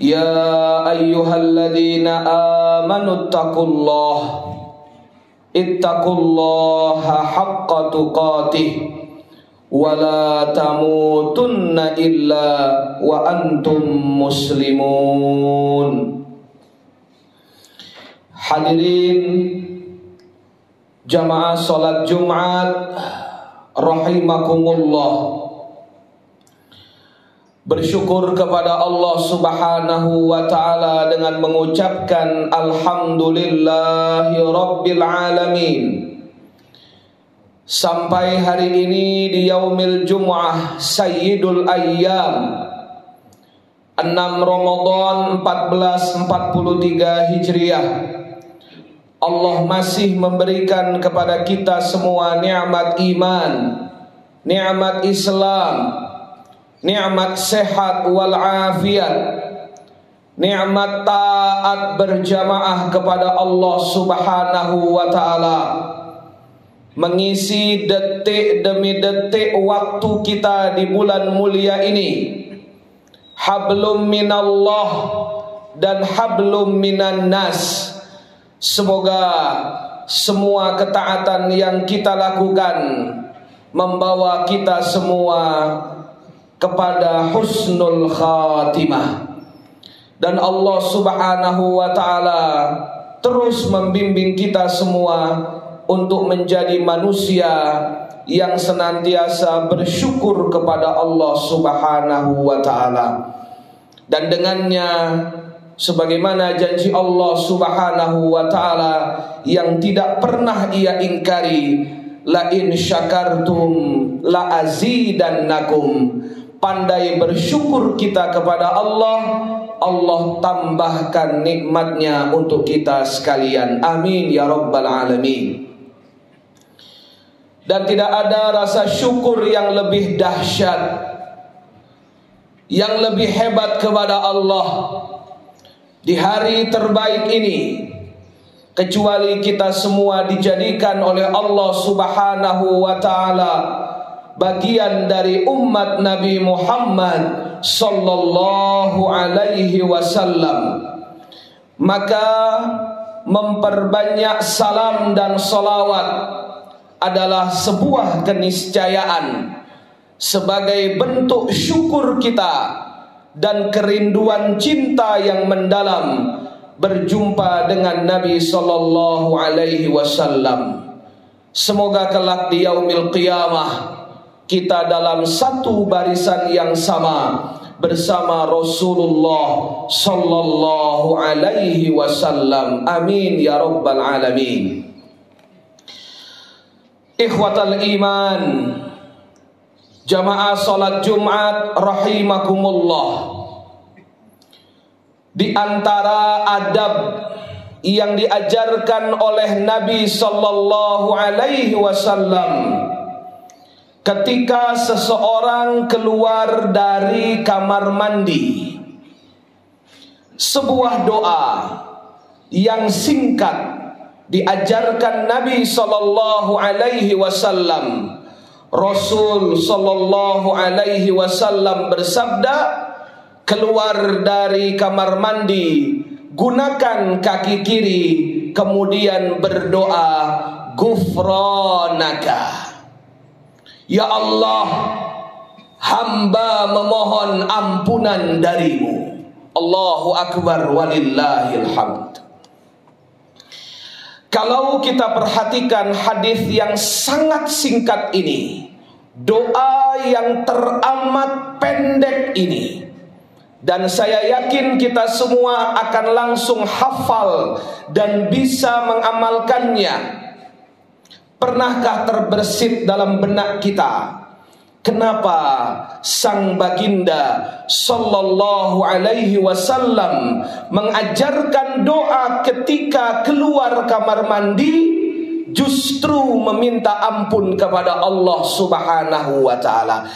يا أيها الذين آمنوا اتقوا الله اتقوا الله حق تقاته ولا تموتن إلا وأنتم مسلمون Hadirin jamaah salat Jumat rahimakumullah Bersyukur kepada Allah subhanahu wa ta'ala dengan mengucapkan Alhamdulillahi Rabbil Alamin. Sampai hari ini di Yaumil Jum'ah Sayyidul Ayyam 6 Ramadan 1443 Hijriah. Allah masih memberikan kepada kita semua nikmat iman, nikmat Islam, nikmat sehat wal afiat. Nikmat taat berjamaah kepada Allah Subhanahu wa taala. Mengisi detik demi detik waktu kita di bulan mulia ini. Hablum minallah dan hablum minan nas. Semoga semua ketaatan yang kita lakukan membawa kita semua kepada husnul khatimah. Dan Allah Subhanahu wa taala terus membimbing kita semua untuk menjadi manusia yang senantiasa bersyukur kepada Allah Subhanahu wa taala. Dan dengannya sebagaimana janji Allah Subhanahu wa taala yang tidak pernah ia ingkari la in syakartum la azidannakum pandai bersyukur kita kepada Allah Allah tambahkan nikmatnya untuk kita sekalian. Amin ya rabbal alamin. Dan tidak ada rasa syukur yang lebih dahsyat yang lebih hebat kepada Allah di hari terbaik ini kecuali kita semua dijadikan oleh Allah Subhanahu wa taala bagian dari umat Nabi Muhammad sallallahu alaihi wasallam. Maka memperbanyak salam dan salawat adalah sebuah keniscayaan sebagai bentuk syukur kita dan kerinduan cinta yang mendalam berjumpa dengan Nabi sallallahu alaihi wasallam. Semoga kelak di yaumil qiyamah kita dalam satu barisan yang sama bersama Rasulullah sallallahu alaihi wasallam. Amin ya rabbal alamin. Ikhwatal iman. Jamaah salat Jumat rahimakumullah. Di antara adab yang diajarkan oleh Nabi sallallahu alaihi wasallam ketika seseorang keluar dari kamar mandi sebuah doa yang singkat diajarkan Nabi sallallahu alaihi wasallam. Rasul sallallahu alaihi wasallam bersabda keluar dari kamar mandi gunakan kaki kiri kemudian berdoa gufranaka Ya Allah Hamba memohon ampunan darimu. Allahu Akbar walillahil hamd. Kalau kita perhatikan hadis yang sangat singkat ini Doa yang teramat pendek ini dan saya yakin kita semua akan langsung hafal dan bisa mengamalkannya Pernahkah terbersit dalam benak kita Kenapa sang baginda sallallahu alaihi wasallam mengajarkan doa ketika keluar kamar mandi justru meminta ampun kepada Allah Subhanahu wa taala.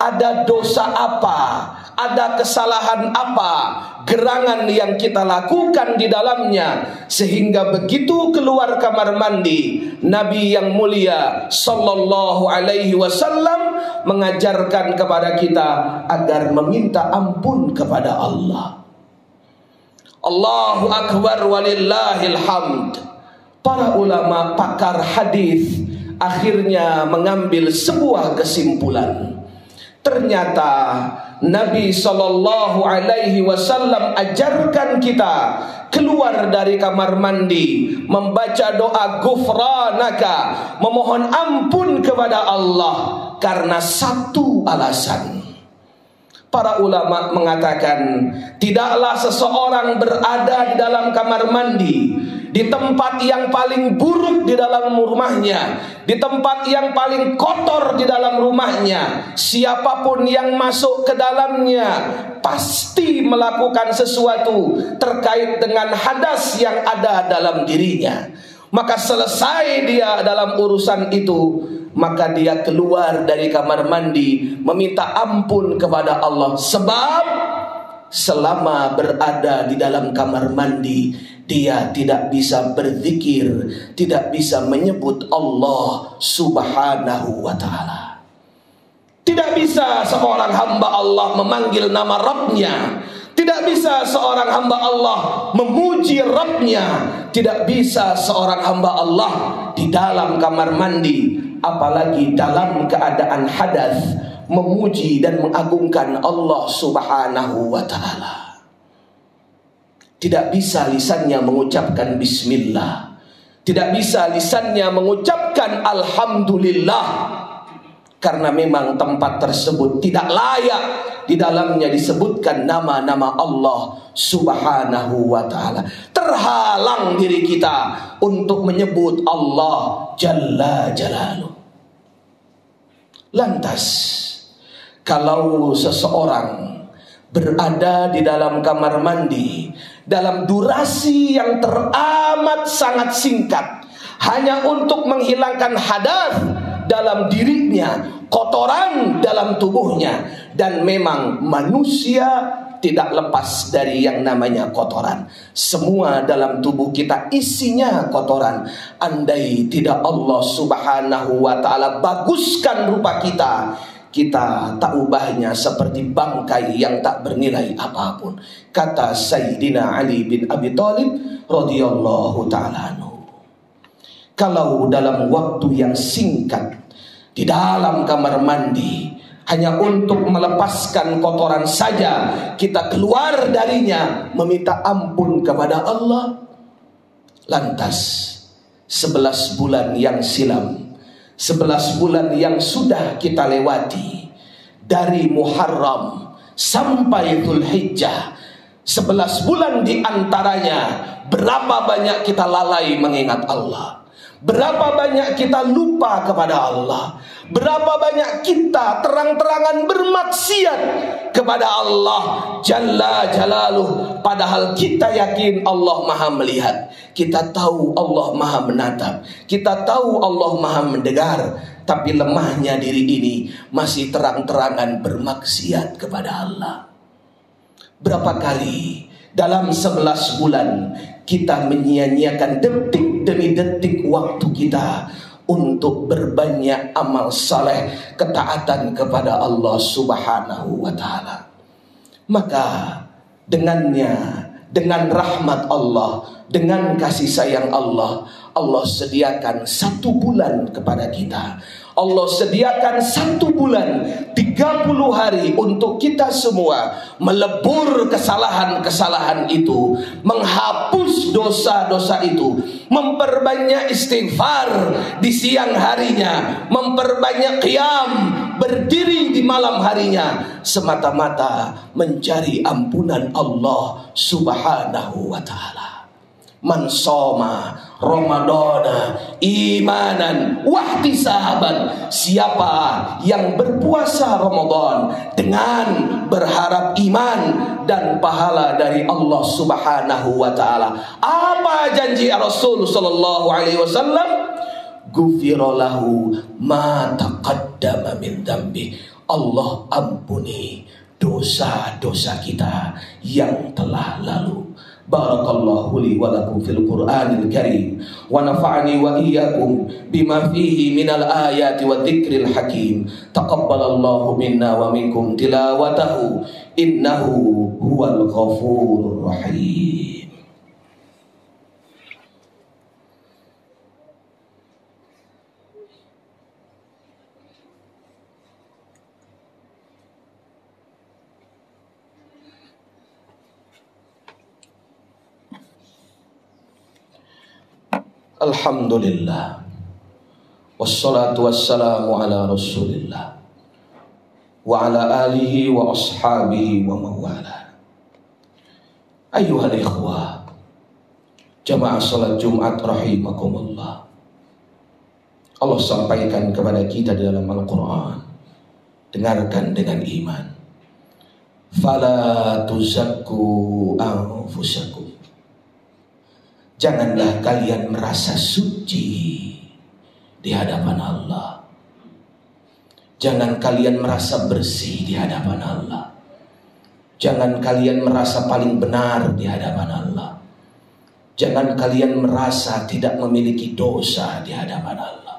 Ada dosa apa? Ada kesalahan apa? Gerangan yang kita lakukan di dalamnya sehingga begitu keluar kamar mandi, Nabi yang mulia sallallahu alaihi wasallam mengajarkan kepada kita agar meminta ampun kepada Allah. Allahu akbar walillahil hamd. Para ulama pakar hadis akhirnya mengambil sebuah kesimpulan. Ternyata Nabi Shallallahu Alaihi Wasallam ajarkan kita keluar dari kamar mandi membaca doa gufranaka memohon ampun kepada Allah karena satu alasan. Para ulama mengatakan tidaklah seseorang berada di dalam kamar mandi di tempat yang paling buruk di dalam rumahnya, di tempat yang paling kotor di dalam rumahnya. Siapa pun yang masuk ke dalamnya pasti melakukan sesuatu terkait dengan hadas yang ada dalam dirinya. Maka selesai dia dalam urusan itu maka dia keluar dari kamar mandi meminta ampun kepada Allah sebab selama berada di dalam kamar mandi dia tidak bisa berzikir, tidak bisa menyebut Allah Subhanahu wa taala. Tidak bisa seorang hamba Allah memanggil nama Rabbnya. Tidak bisa seorang hamba Allah memuji Rabbnya. Tidak bisa seorang hamba Allah di dalam kamar mandi Apalagi dalam keadaan hadas Memuji dan mengagungkan Allah subhanahu wa ta'ala Tidak bisa lisannya mengucapkan Bismillah Tidak bisa lisannya mengucapkan Alhamdulillah Karena memang tempat tersebut tidak layak di dalamnya disebutkan nama-nama Allah Subhanahu wa taala. Terhalang diri kita untuk menyebut Allah Jalla Jalaluh. Lantas kalau seseorang berada di dalam kamar mandi dalam durasi yang teramat sangat singkat hanya untuk menghilangkan hadas dalam dirinya kotoran dalam tubuhnya dan memang manusia tidak lepas dari yang namanya kotoran. Semua dalam tubuh kita isinya kotoran. Andai tidak Allah Subhanahu wa taala baguskan rupa kita, kita tak ubahnya seperti bangkai yang tak bernilai apa pun. Kata Sayyidina Ali bin Abi Thalib radhiyallahu taala Kalau dalam waktu yang singkat di dalam kamar mandi hanya untuk melepaskan kotoran saja kita keluar darinya meminta ampun kepada Allah lantas sebelas bulan yang silam sebelas bulan yang sudah kita lewati dari Muharram sampai Dzulhijjah. Sebelas bulan di antaranya berapa banyak kita lalai mengingat Allah Berapa banyak kita lupa kepada Allah? Berapa banyak kita terang-terangan bermaksiat kepada Allah? Jalla Jalaluh. Padahal kita yakin Allah maha melihat. Kita tahu Allah maha menatap. Kita tahu Allah maha mendengar. Tapi lemahnya diri ini masih terang-terangan bermaksiat kepada Allah. Berapa kali dalam sebelas bulan kita menyia-nyiakan detik demi detik waktu kita untuk berbanyak amal saleh ketaatan kepada Allah Subhanahu wa taala. Maka dengannya dengan rahmat Allah, dengan kasih sayang Allah, Allah sediakan satu bulan kepada kita. Allah sediakan satu bulan 30 hari untuk kita semua melebur kesalahan-kesalahan itu menghapus dosa-dosa itu memperbanyak istighfar di siang harinya memperbanyak qiyam berdiri di malam harinya semata-mata mencari ampunan Allah subhanahu wa ta'ala man soma Ramadana imanan wahtisaban. Siapa yang berpuasa Ramadan dengan berharap iman dan pahala dari Allah Subhanahu wa taala? Apa janji Rasul sallallahu alaihi wasallam? Gufiralahu ma taqaddama min dambi Allah ampuni dosa-dosa kita yang telah lalu بارك الله لي ولكم في القرآن الكريم ونفعني وإياكم بما فيه من الآيات والذكر الحكيم تقبل الله منا ومنكم تلاوته إنه هو الغفور الرحيم Alhamdulillah. Wassalatu wassalamu ala rasulillah. Wa ala alihi wa ashabihi wa mawala Ayuhal ikhwah Jamaah salat Jumat rahimakumullah. Allah sampaikan kepada kita di dalam Al-Quran. Dengarkan dengan iman. Fala tuzakku anfusakum Janganlah kalian merasa suci di hadapan Allah. Jangan kalian merasa bersih di hadapan Allah. Jangan kalian merasa paling benar di hadapan Allah. Jangan kalian merasa tidak memiliki dosa di hadapan Allah.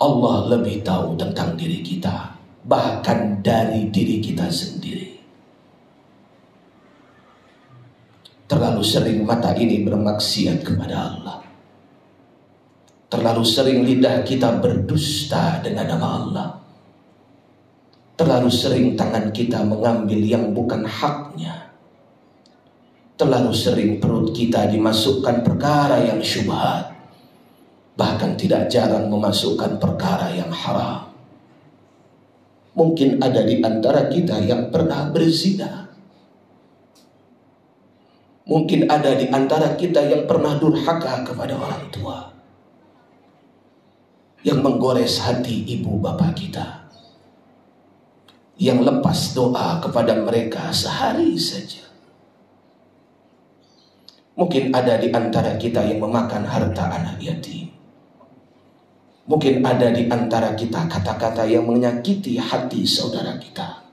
Allah lebih tahu tentang diri kita, bahkan dari diri kita sendiri. Terlalu sering mata ini bermaksiat kepada Allah. Terlalu sering lidah kita berdusta dengan nama Allah. Terlalu sering tangan kita mengambil yang bukan haknya. Terlalu sering perut kita dimasukkan perkara yang syubhat. Bahkan tidak jarang memasukkan perkara yang haram. Mungkin ada di antara kita yang pernah berzina Mungkin ada di antara kita yang pernah durhaka kepada orang tua. Yang menggores hati ibu bapak kita. Yang lepas doa kepada mereka sehari saja. Mungkin ada di antara kita yang memakan harta anak yatim. Mungkin ada di antara kita kata-kata yang menyakiti hati saudara kita.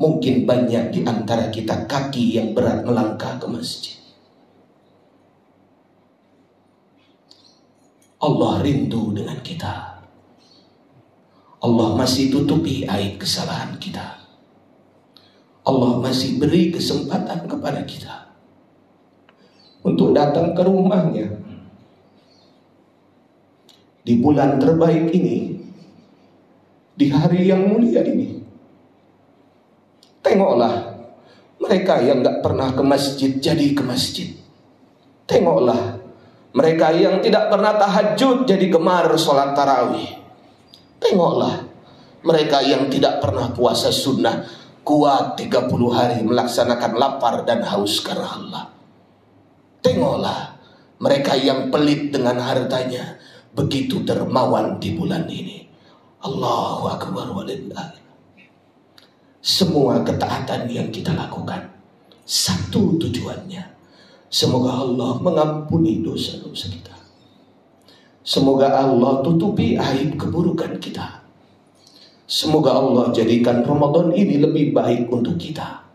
Mungkin banyak di antara kita kaki yang berat melangkah ke masjid. Allah rindu dengan kita. Allah masih tutupi aib kesalahan kita. Allah masih beri kesempatan kepada kita untuk datang ke rumahnya di bulan terbaik ini, di hari yang mulia ini. Tengoklah mereka yang gak pernah ke masjid jadi ke masjid. Tengoklah mereka yang tidak pernah tahajud jadi gemar sholat tarawih. Tengoklah mereka yang tidak pernah puasa sunnah kuat 30 hari melaksanakan lapar dan haus karena Allah. Tengoklah mereka yang pelit dengan hartanya begitu dermawan di bulan ini. Allahu akbar walillah semua ketaatan yang kita lakukan. Satu tujuannya. Semoga Allah mengampuni dosa-dosa kita. Semoga Allah tutupi aib keburukan kita. Semoga Allah jadikan Ramadan ini lebih baik untuk kita.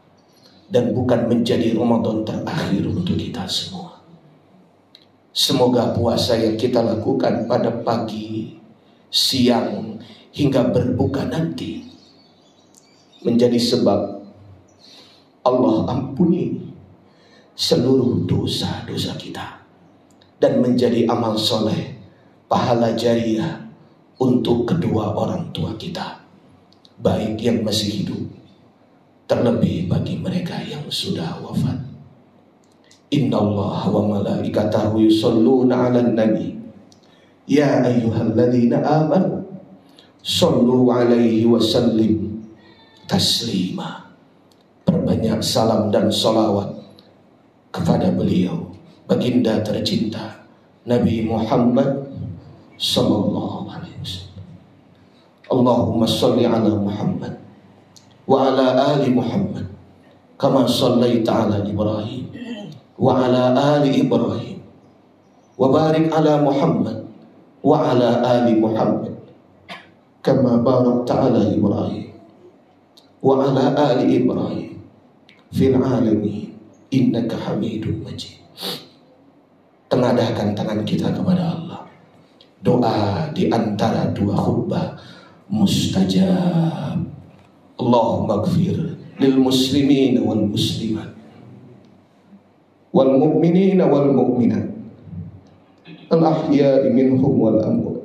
Dan bukan menjadi Ramadan terakhir untuk kita semua. Semoga puasa yang kita lakukan pada pagi, siang, hingga berbuka nanti menjadi sebab Allah ampuni seluruh dosa-dosa kita dan menjadi amal soleh pahala jariah untuk kedua orang tua kita baik yang masih hidup terlebih bagi mereka yang sudah wafat. Inna Allah wa malaikatahu yusalluna ala nabi. Ya ayyuhalladzina amanu Sallu alaihi wa sallim taslima. Perbanyak salam dan salawat kepada beliau baginda tercinta Nabi Muhammad sallallahu alaihi wasallam. Allahumma salli ala Muhammad wa ala ali Muhammad kama sallaita ala Ibrahim wa ala ali Ibrahim. Wa barik ala Muhammad wa ala ali Muhammad kama barakta ala Ibrahim وعلى آل إبراهيم fil alamin innaka hamidun majid tengadahkan tangan kita kepada Allah doa di antara dua khutbah mustajab Allahumma gfir lil muslimin wal muslimat wal mu'minin wal mu'minat al ahya'i minhum wal amwat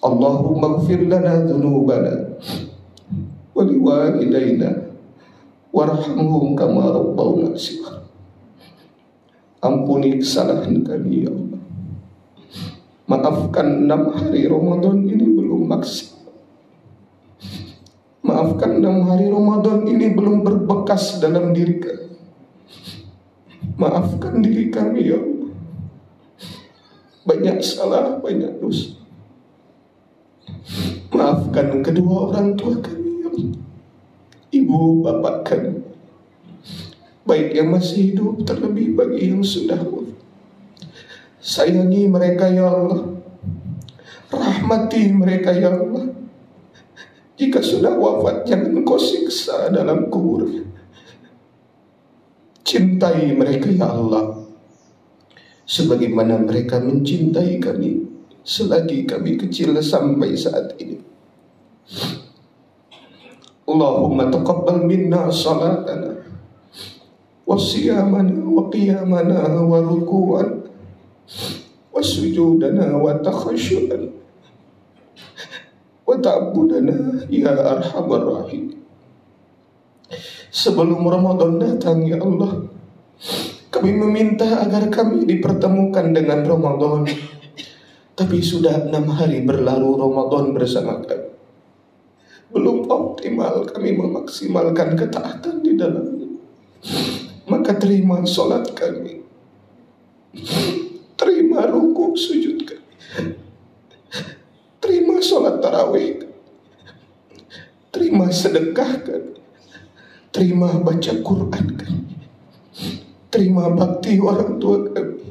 Allahumma gfir lana dhunubana liwalidayna warhamhum kama rabbawna sighar Ampuni kesalahan kami ya Allah. Maafkan enam hari Ramadan ini belum maksimal. Maafkan enam hari Ramadan ini belum berbekas dalam diri kami. Maafkan diri kami ya Allah. Banyak salah, banyak dosa. Maafkan kedua orang tua kami Ibu bapak kami Baik yang masih hidup terlebih bagi yang sudah wafat. Sayangi mereka ya Allah. Rahmati mereka ya Allah. Jika sudah wafat jangan kau siksa dalam kuburnya Cintai mereka ya Allah. Sebagaimana mereka mencintai kami Selagi kami kecil sampai saat ini Allahumma taqabbal minna salatana Wa siyamana wa qiyamana wa ruku'an Wa sujudana wa takhashu'an Wa ta'budana ya arhamar rahim Sebelum Ramadan datang ya Allah Kami meminta agar kami dipertemukan dengan Ramadan. Tapi sudah enam hari berlalu Ramadan bersama kami optimal kami memaksimalkan ketaatan di dalamnya. Maka terima solat kami. Terima ruku sujud kami. Terima solat tarawih Terima sedekah kami. Terima baca Quran kami. Terima bakti orang tua kami.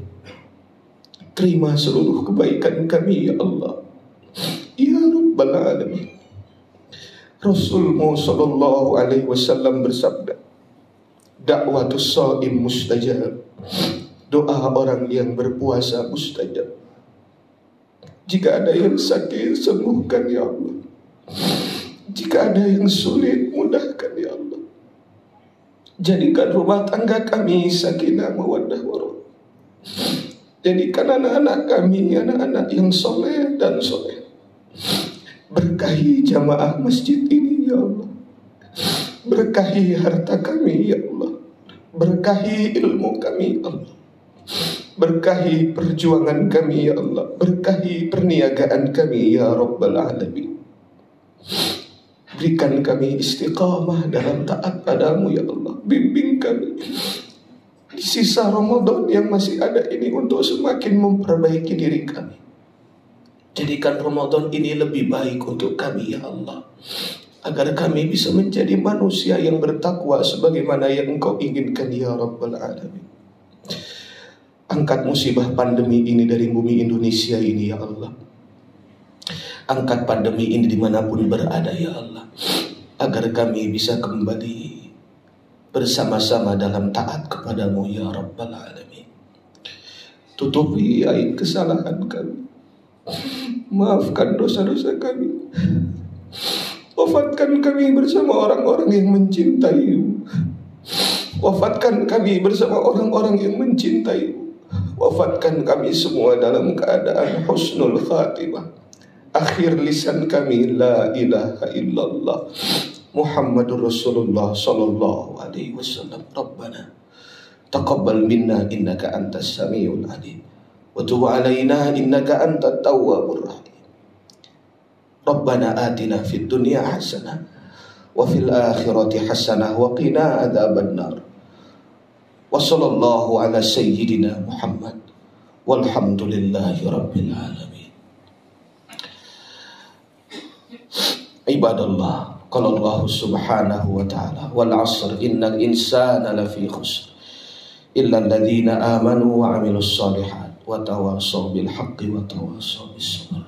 Terima seluruh kebaikan kami ya Allah. Ya Rabbal Alamin Rasulmu sallallahu alaihi wasallam bersabda Dakwatus saim mustajab Doa orang yang berpuasa mustajab Jika ada yang sakit sembuhkan ya Allah Jika ada yang sulit mudahkan ya Allah Jadikan rumah tangga kami sakinah mawaddah warahmah. Jadikan anak-anak kami anak-anak yang soleh dan soleh. Berkahi jamaah masjid ini ya Allah. Berkahi harta kami ya Allah. Berkahi ilmu kami ya Allah. Berkahi perjuangan kami ya Allah. Berkahi perniagaan kami ya Rabbal Alamin. Berikan kami istiqamah dalam taat padamu ya Allah. Bimbing kami di sisa Ramadan yang masih ada ini untuk semakin memperbaiki diri kami. Jadikan Ramadan ini lebih baik untuk kami ya Allah. Agar kami bisa menjadi manusia yang bertakwa sebagaimana yang engkau inginkan ya Rabbal Alamin. Angkat musibah pandemi ini dari bumi Indonesia ini ya Allah. Angkat pandemi ini di mana pun berada ya Allah Agar kami bisa kembali bersama-sama dalam taat kepadamu ya Rabbal Alamin Tutupi aib kesalahan kami Maafkan dosa-dosa kami. Wafatkan kami bersama orang-orang yang mencintai Wafatkan kami bersama orang-orang yang mencintai Wafatkan kami semua dalam keadaan husnul khatimah. Akhir lisan kami la ilaha illallah. Muhammadur Rasulullah sallallahu alaihi wasallam. Rabbana taqabbal minna innaka antas samiul alim wa tub alaina innaka antat tawwabur rahim Rabbana atina fid dunya hasanah wa fil akhirati hasanah wa qina adzaban nar wa sallallahu ala sayyidina Muhammad walhamdulillahi rabbil alamin Ibadallah Qala Allah subhanahu wa ta'ala Wal asr innal insana lafi khusr Illa alladhina wa tawasaw bil haqqi wa tawasaw bis sabr